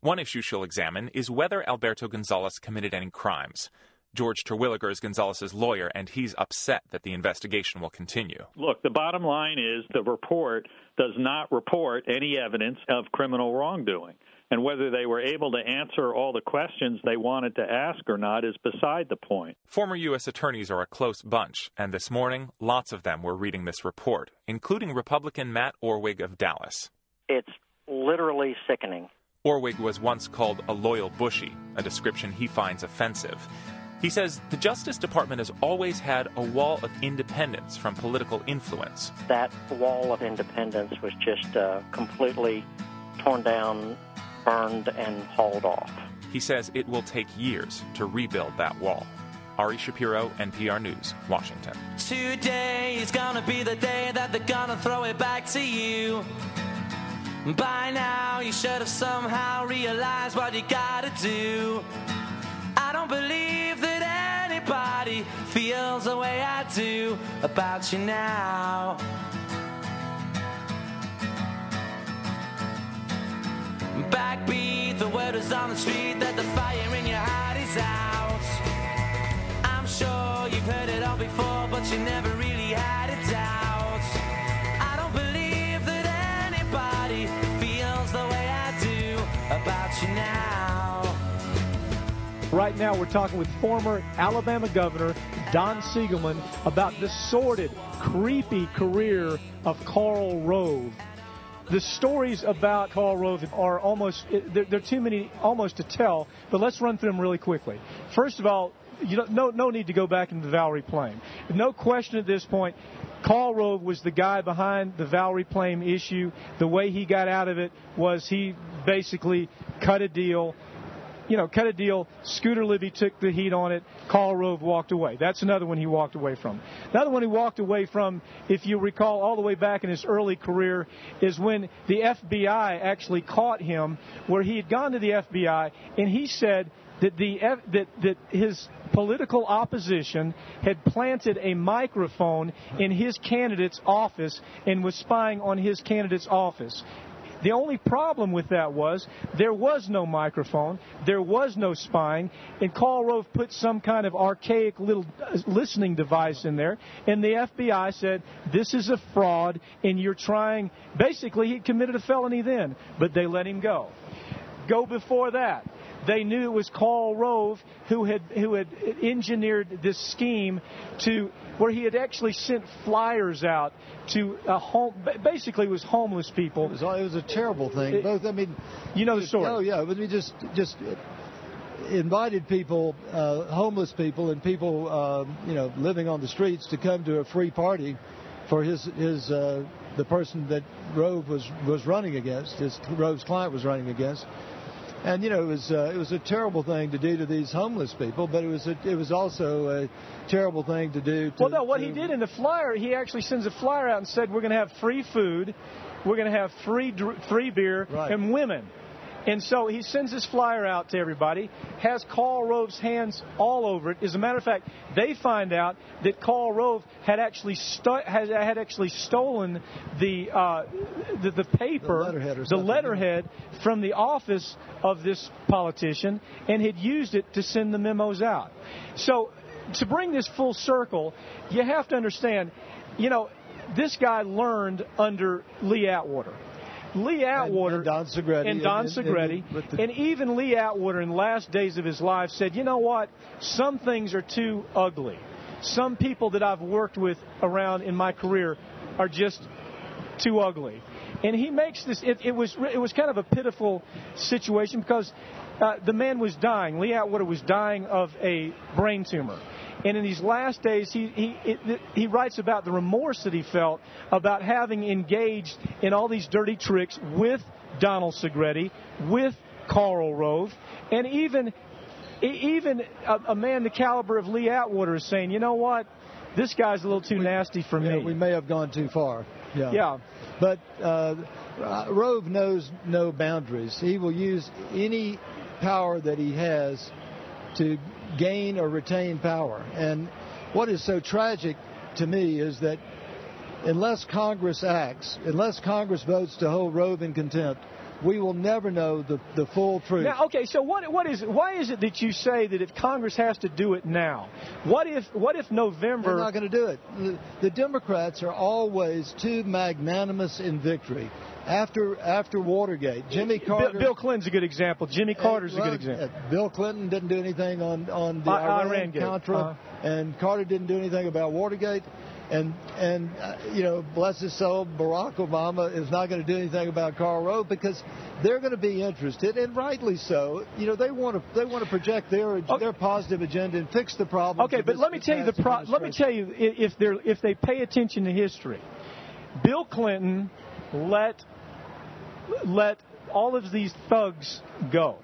One issue she'll examine is whether Alberto Gonzales committed any crimes. George Terwilliger is Gonzales's lawyer, and he's upset that the investigation will continue. Look, the bottom line is the report does not report any evidence of criminal wrongdoing. And whether they were able to answer all the questions they wanted to ask or not is beside the point. Former U.S. attorneys are a close bunch, and this morning, lots of them were reading this report, including Republican Matt Orwig of Dallas. It's literally sickening. Orwig was once called a loyal Bushy, a description he finds offensive. He says the Justice Department has always had a wall of independence from political influence. That wall of independence was just uh, completely torn down, burned, and hauled off. He says it will take years to rebuild that wall. Ari Shapiro, NPR News, Washington. Today is gonna be the day that they're gonna throw it back to you. By now, you should have somehow realized what you gotta do. Believe that anybody feels the way I do about you now. Backbeat, the word is on the street that the fire in your heart is out. I'm sure you've heard it all before, but you never Right now, we're talking with former Alabama Governor Don Siegelman about the sordid, creepy career of Karl Rove. The stories about Karl Rove are almost, eh, there, there are too many almost to tell, but let's run through them really quickly. First of all, you don't, no, no need to go back into the Valerie Plame. No question at this point, Karl Rove was the guy behind the Valerie Plame issue. The way he got out of it was he basically cut a deal you know, cut a deal. Scooter Libby took the heat on it. Karl Rove walked away. That's another one he walked away from. Another one he walked away from, if you recall, all the way back in his early career, is when the FBI actually caught him, where he had gone to the FBI and he said that the that that his political opposition had planted a microphone in his candidate's office and was spying on his candidate's office. The only problem with that was there was no microphone, there was no spying, and Karl Rove put some kind of archaic little uh, listening device in there, and the FBI said, This is a fraud, and you're trying. Basically, he committed a felony then, but they let him go. Go before that they knew it was Karl Rove who had who had engineered this scheme to where he had actually sent flyers out to a home basically it was homeless people. It was, it was a terrible thing. It, Both I mean you know the story. Oh yeah, but we just just invited people, uh, homeless people and people uh, you know living on the streets to come to a free party for his his uh, the person that Rove was was running against, his Rove's client was running against. And you know, it was uh, it was a terrible thing to do to these homeless people, but it was a, it was also a terrible thing to do. To, well, no, what to, he did in the flyer, he actually sends a flyer out and said, "We're going to have free food, we're going to have free free beer, right. and women." And so he sends this flyer out to everybody, has Karl Rove's hands all over it. As a matter of fact, they find out that Karl Rove had actually stu- had, had actually stolen the, uh, the, the paper, the letterhead, the letterhead from the office of this politician, and had used it to send the memos out. So to bring this full circle, you have to understand, you know, this guy learned under Lee Atwater. Lee Atwater and, Don Segretti and Don Segretti, and, and, and, even Lee Atwater in the last days of his life said, "You know what? Some things are too ugly. Some people that I've worked with around in my career are just too ugly." And he makes this. It, it was it was kind of a pitiful situation because uh, the man was dying. Lee Atwater was dying of a brain tumor. And in these last days, he, he, it, he writes about the remorse that he felt about having engaged in all these dirty tricks with Donald Segretti, with Karl Rove, and even, even a, a man the caliber of Lee Atwater is saying, you know what? This guy's a little too nasty for Yeah, me. we may have gone too far. Yeah. Yeah. But uh, Rove knows no boundaries. He will use any power that he has to gain or retain power. And what is so tragic to me is that unless Congress acts, unless Congress votes to hold Rove in contempt, we will never know the, the full truth. Now, okay, so what, what is why is it that you say that if Congress has to do it now? What if what if November? They're not going to do it. The, the Democrats are always too magnanimous in victory. After after Watergate, Jimmy Bill, Carter. Bill Clinton's a good example. Jimmy Carter's a good example. Bill Clinton didn't do anything on on the I- Iran, Iran-gate. Contra, Uh-huh. and Carter didn't do anything about Watergate, and and uh, you know, bless his soul, Barack Obama is not going to do anything about Karl Rove because they're going to be interested, and rightly so. You know, they want to they want to project their their positive agenda and fix the problem. Okay, but let me tell you the pro- let me tell you if they if they pay attention to history, Bill Clinton let let all of these thugs go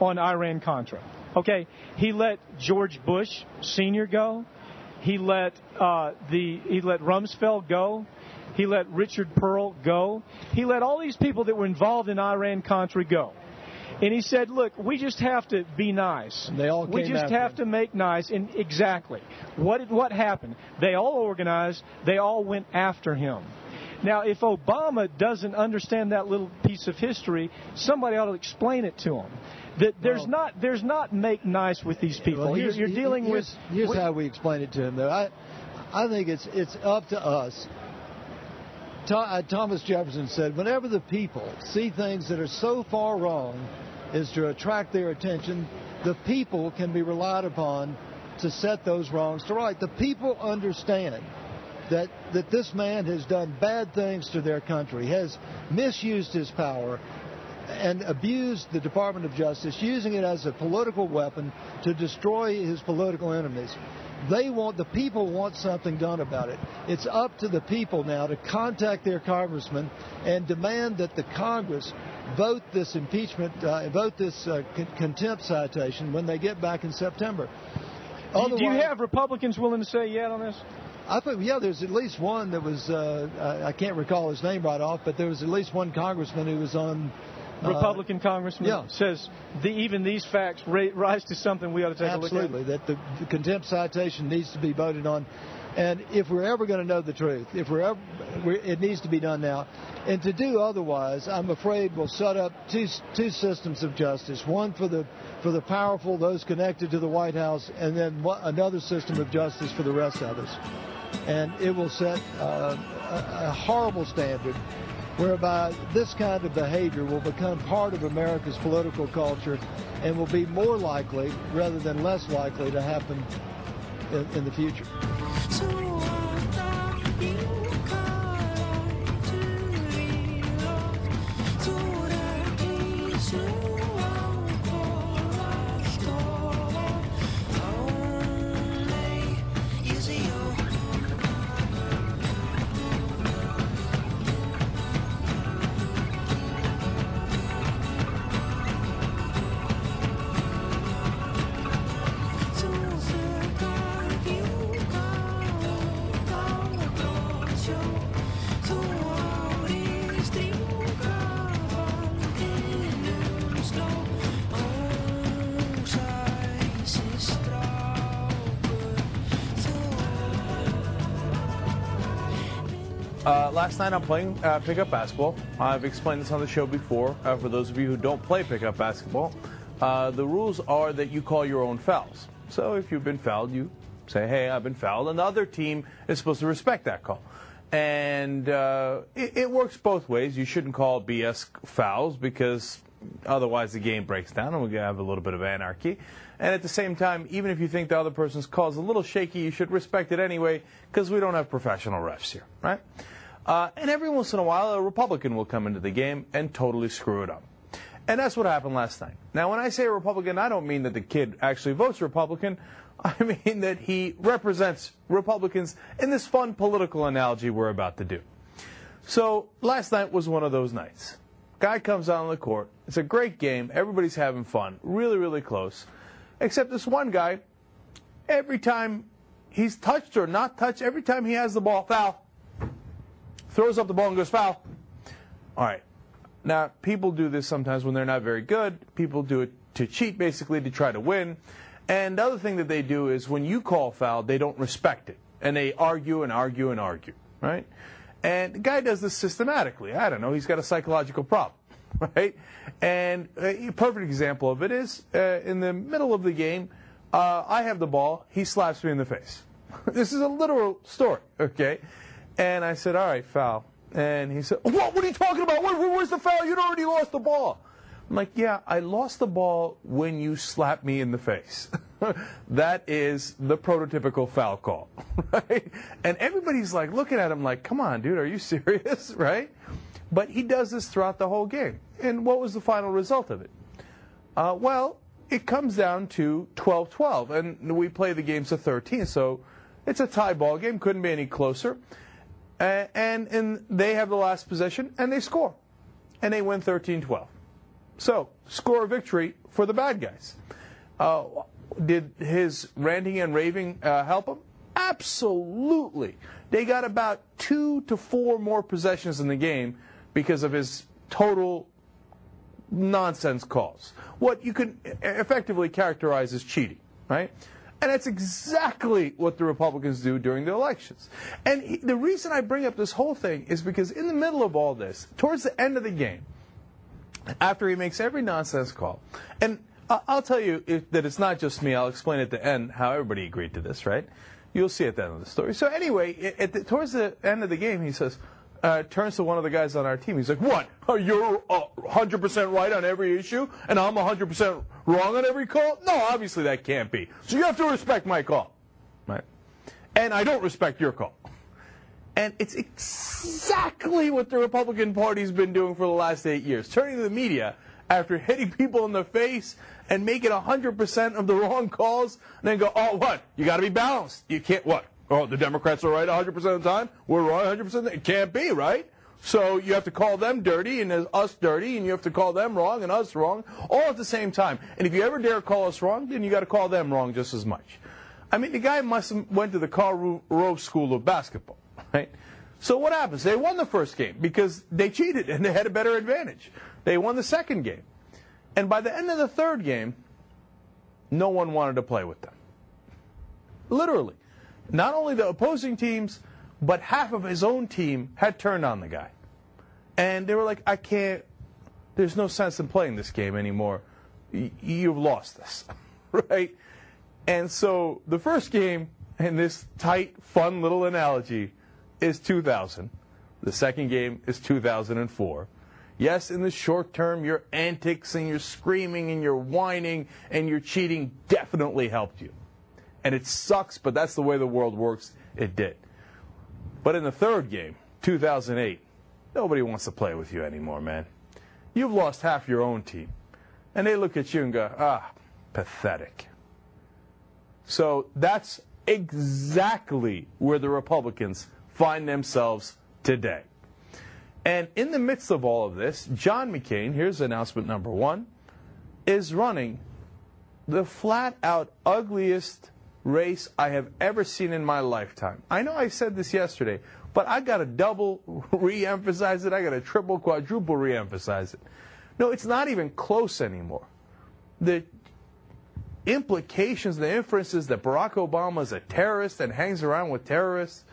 on Iran Contra. Okay, he let George Bush Senior go. He let uh, the he let Rumsfeld go. He let Richard Perle go. He let all these people that were involved in Iran Contra go. And he said, "Look, we just have to be nice. And they all we just have to make nice." And exactly, what what happened? They all organized. They all went after him. Now, if Obama doesn't understand that little piece of history, somebody ought to explain it to him. That there's not there's not make nice with these people. Well, you're, you're dealing with. here's, Here's with- how we explain it to him, though. I, I think it's it's up to us. Uh, Thomas Jefferson said, "Whenever the people see things that are so far wrong as to attract their attention, the people can be relied upon to set those wrongs to right. The people understand." That, that this man has done bad things to their country, has misused his power, and abused the Department of Justice, using it as a political weapon to destroy his political enemies. They want the people want something done about it. It's up to the people now to contact their congressman and demand that the Congress vote this impeachment, uh, vote this uh, con- contempt citation when they get back in September. do, you- do you have Republicans willing to say yeah on this? I think, yeah, there's at least one that was, uh, I can't recall his name right off, but there was at least one congressman who was on. uh, Republican congressman yeah. says the, even these facts ra- rise to something we ought to take Absolutely, a look at. Absolutely, that the, the contempt citation needs to be voted on. And if we're ever going to know the truth, if we're ever, we're, it needs to be done now. And to do otherwise, I'm afraid we'll set up two two systems of justice: one for the for the powerful, those connected to the White House, and then one, another system of justice for the rest of us. And it will set uh, a, a horrible standard whereby this kind of behavior will become part of America's political culture and will be more likely rather than less likely to happen in, in the future. Last night I'm playing uh, pickup basketball. I've explained this on the show before. Uh, for those of you who don't play pickup basketball, uh, the rules are that you call your own fouls. So if you've been fouled, you say, "Hey, I've been fouled," and the other team is supposed to respect that call. And uh, it, it works both ways. You shouldn't call BS fouls because otherwise the game breaks down and we have a little bit of anarchy. And at the same time, even if you think the other person's call is a little shaky, you should respect it anyway because we don't have professional refs here, right? Uh, and every once in a while, a Republican will come into the game and totally screw it up. And that's what happened last night. Now, when I say a Republican, I don't mean that the kid actually votes Republican. <laughs> I mean that he represents Republicans in this fun political analogy we're about to do. So, last night was one of those nights. Guy comes out on the court. It's a great game. Everybody's having fun. Really, really close. Except this one guy, every time he's touched or not touched, every time he has the ball, foul. Throws up the ball and goes foul. All right. Now, people do this sometimes when they're not very good. People do it to cheat, basically, to try to win. And the other thing that they do is when you call foul, they don't respect it. And they argue and argue and argue, right? And the guy does this systematically. I don't know. He's got a psychological problem, <laughs> right? And a perfect example of it is uh, in the middle of the game, uh, I have the ball. He slaps me in the face. <laughs> this is a literal story, okay? And I said, all right, foul. And he said, what, what are you talking about? Where, where's the foul? You'd already lost the ball. I'm like, yeah, I lost the ball when you slapped me in the face. <laughs> that is the prototypical foul call, <laughs> right? And everybody's like looking at him like, come on, dude, are you <laughs> serious, right? But he does this throughout the whole game. And what was the final result of it? Uh, well, it comes down to 12-12, and we play the games of 13, so it's a tie ball game, couldn't be any closer. Uh, and, and they have the last possession, and they score. And they win 13-12. So, score a victory for the bad guys. Uh, did his ranting and raving uh, help him? Absolutely. They got about two to four more possessions in the game because of his total nonsense calls. What you can effectively characterize as cheating, right? And that's exactly what the Republicans do during the elections. And he, the reason I bring up this whole thing is because in the middle of all this, towards the end of the game, after he makes every nonsense call, and I'll tell you if, that it's not just me. I'll explain at the end how everybody agreed to this, right? You'll see at the end of the story. So anyway, the, towards the end of the game, he says, uh, turns to one of the guys on our team. He's like, "What? Are you uh, 100% right on every issue, and I'm 100% wrong on every call? No, obviously that can't be. So you have to respect my call, right? And I don't respect your call." And it's exactly what the Republican Party's been doing for the last eight years, turning to the media after hitting people in the face and making 100% of the wrong calls, and then go, "Oh, what? You got to be balanced. You can't what? Oh, the Democrats are right 100% of the time. We're wrong 100%. It can't be, right? So you have to call them dirty and us dirty, and you have to call them wrong and us wrong, all at the same time. And if you ever dare call us wrong, then you got to call them wrong just as much. I mean, the guy must have went to the Karl Rove School of Basketball, right? So what happens? They won the first game because they cheated and they had a better advantage. They won the second game. And by the end of the third game, no one wanted to play with them. Literally. Not only the opposing teams, but half of his own team had turned on the guy. And they were like, I can't, there's no sense in playing this game anymore. You've lost this. <laughs> right? And so the first game in this tight, fun little analogy is 2000. The second game is 2004. Yes, in the short term, your antics and your screaming and your whining and your cheating definitely helped you. And it sucks, but that's the way the world works. It did. But in the third game, 2008, nobody wants to play with you anymore, man. You've lost half your own team. And they look at you and go, ah, pathetic. So that's exactly where the Republicans find themselves today. And in the midst of all of this, John McCain, here's announcement number one, is running the flat out ugliest race I have ever seen in my lifetime. I know I said this yesterday, but I got to double <laughs> re emphasize it. I got to triple, quadruple re emphasize it. No, it's not even close anymore. The implications, the inferences that Barack Obama is a terrorist and hangs around with terrorists,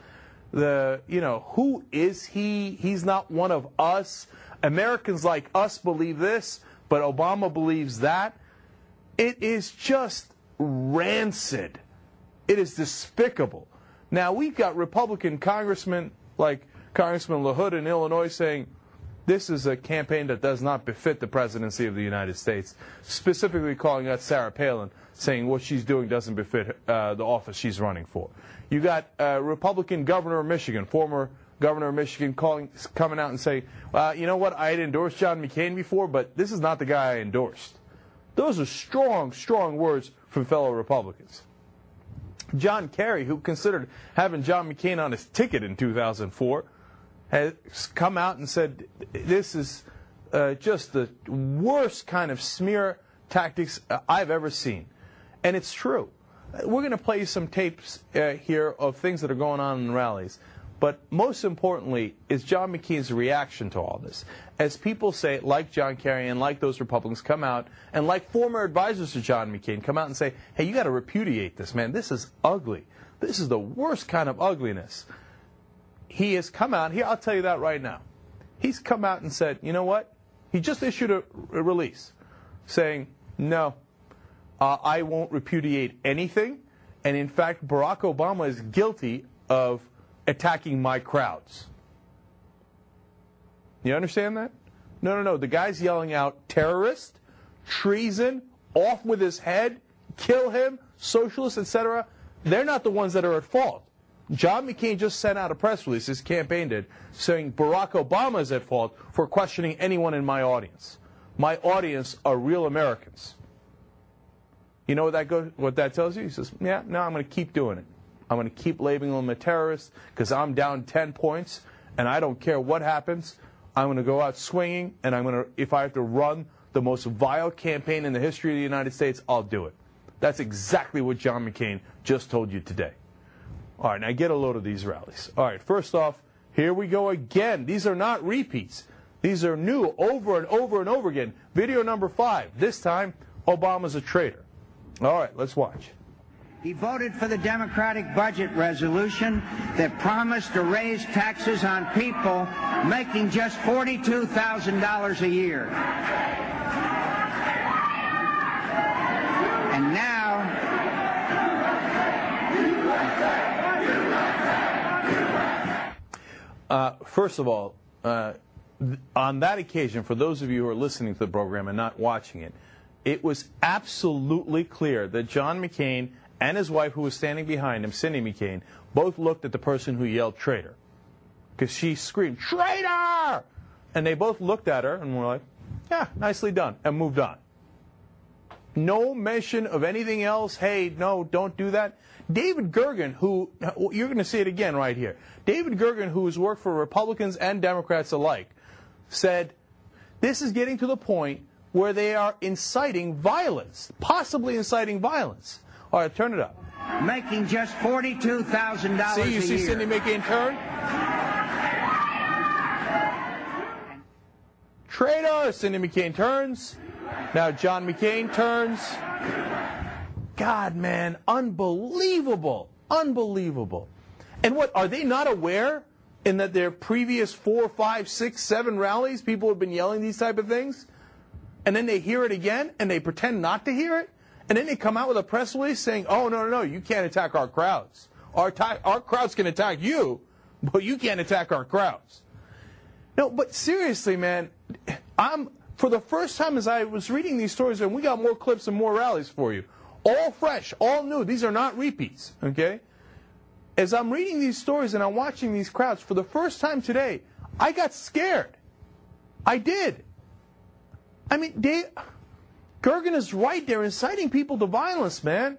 the, you know, who is he? He's not one of us. Americans like us believe this, but Obama believes that. It is just rancid. It is despicable. Now, we've got Republican congressmen like Congressman LaHood in Illinois saying this is a campaign that does not befit the presidency of the United States, specifically calling out Sarah Palin, saying what she's doing doesn't befit uh, the office she's running for. You got a Republican governor of Michigan, former governor of Michigan, calling, coming out and saying, uh, you know what, I had endorsed John McCain before, but this is not the guy I endorsed. Those are strong, strong words from fellow Republicans. John Kerry, who considered having John McCain on his ticket in 2004, has come out and said this is uh, just the worst kind of smear tactics uh, I've ever seen. And it's true. We're going to play some tapes uh, here of things that are going on in rallies. But most importantly is John McCain's reaction to all this. As people say, like John Kerry and like those Republicans come out, and like former advisors to John McCain come out and say, hey, you got to repudiate this, man. This is ugly. This is the worst kind of ugliness. He has come out, here, I'll tell you that right now. He's come out and said, you know what? He just issued a, a release saying, no, uh, I won't repudiate anything. And in fact, Barack Obama is guilty of attacking my crowds. You understand that? No, no, no. The guy's yelling out terrorist, treason, off with his head, kill him, socialist, etc. They're not the ones that are at fault. John McCain just sent out a press release, his campaign did, saying Barack Obama is at fault for questioning anyone in my audience. My audience are real Americans. You know what that goes, what that tells you? He says, "Yeah, no, I'm going to keep doing it. I'm going to keep labeling them a terrorist because I'm down 10 points, and I don't care what happens. I'm going to go out swinging, and I'm going to, if I have to run the most vile campaign in the history of the United States, I'll do it." That's exactly what John McCain just told you today. All right, now get a load of these rallies. All right, first off, here we go again. These are not repeats. These are new over and over and over again. Video number five. This time, Obama's a traitor. All right, let's watch. He voted for the Democratic budget resolution that promised to raise taxes on people making just $42,000 a year. And now, Uh, first of all, uh, on that occasion, for those of you who are listening to the program and not watching it, it was absolutely clear that John McCain and his wife, who was standing behind him, Cindy McCain, both looked at the person who yelled traitor. Because she screamed, traitor! And they both looked at her and were like, yeah, nicely done, and moved on. No mention of anything else. Hey, no, don't do that. David Gergen, who, you're going to see it again right here. David Gergen, who has worked for Republicans and Democrats alike, said this is getting to the point where they are inciting violence, possibly inciting violence. All right, turn it up. making just $42,000 See, you a see year. Cindy McCain turn? Traitor! Cindy McCain turns. Now John McCain turns. God, man, unbelievable. Unbelievable. And what, are they not aware in that their previous four, five, six, seven rallies, people have been yelling these type of things? And then they hear it again and they pretend not to hear it? And then they come out with a press release saying, oh, no, no, no, you can't attack our crowds. Our, our crowds can attack you, but you can't attack our crowds. No, but seriously, man, I'm for the first time as I was reading these stories, and we got more clips and more rallies for you, all fresh, all new. These are not repeats, okay? As I'm reading these stories and I'm watching these crowds for the first time today, I got scared. I did. I mean, Dave, Gergen is right. They're inciting people to violence, man.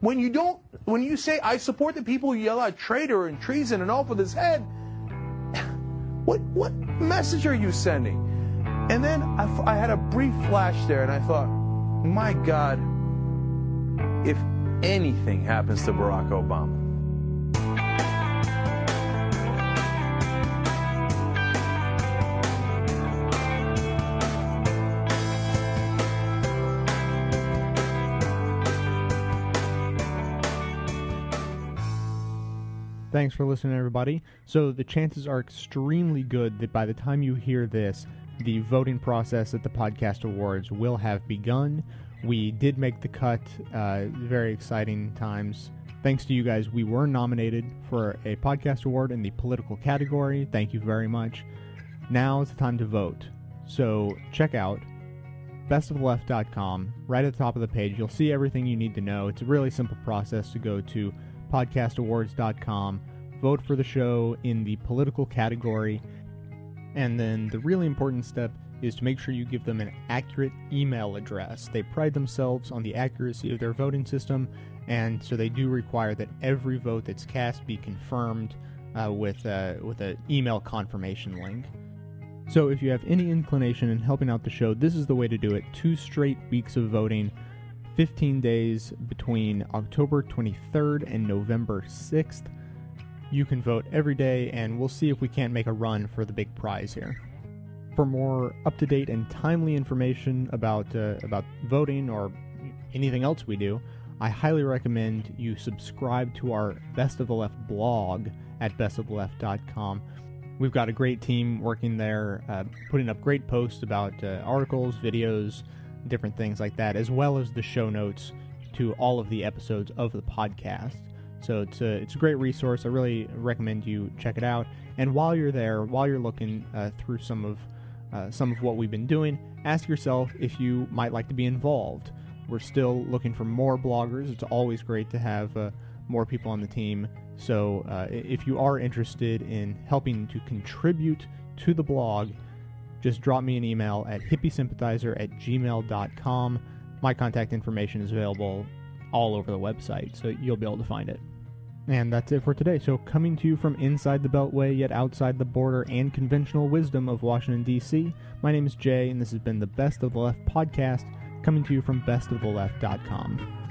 When you don't, when you say I support the people who yell out traitor and treason and off with his head, <sighs> what what message are you sending? And then I had a brief flash there, and I thought, my God, if anything happens to Barack Obama, Thanks for listening, everybody. So, the chances are extremely good that by the time you hear this, the voting process at the Podcast Awards will have begun. We did make the cut, uh, very exciting times. Thanks to you guys, we were nominated for a Podcast Award in the political category. Thank you very much. Now is the time to vote. So, check out bestoftheleft.com. Right at the top of the page, you'll see everything you need to know. It's a really simple process to go to podcastawards.com, vote for the show in the political category. And then the really important step is to make sure you give them an accurate email address. They pride themselves on the accuracy of their voting system, and so they do require that every vote that's cast be confirmed uh, with uh, with an email confirmation link. So if you have any inclination in helping out the show, this is the way to do it. Two straight weeks of voting, 15 days between October 23rd and November 6th. You can vote every day, and we'll see if we can't make a run for the big prize here. For more up-to-date and timely information about uh, about voting or anything else we do, I highly recommend you subscribe to our Best of the Left blog at bestoftheleft.com. We've got a great team working there, uh, putting up great posts about uh, articles, videos, different things like that, as well as the show notes to all of the episodes of the podcast. So it's a, it's a great resource. I really recommend you check it out. And while you're there, while you're looking uh, through some of uh, some of what we've been doing, ask yourself if you might like to be involved. We're still looking for more bloggers. It's always great to have uh, more people on the team. So uh, if you are interested in helping to contribute to the blog, just drop me an email at hippiesympathizer at gmail.com. My contact information is available all over the website, so you'll be able to find it. And that's it for today. So, coming to you from inside the Beltway, yet outside the border and conventional wisdom of Washington, D.C., my name is Jay, and this has been the Best of the Left podcast, coming to you from bestoftheleft.com.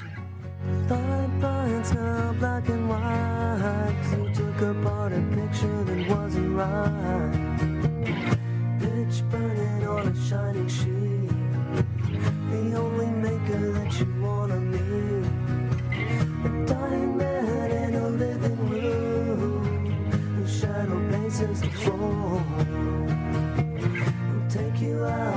Fine, now black and white. You took apart a picture that wasn't right burning on a shining sheet. The only maker that you wanna meet. A dying man in a living room. The shadow bases the floor. Will take you out.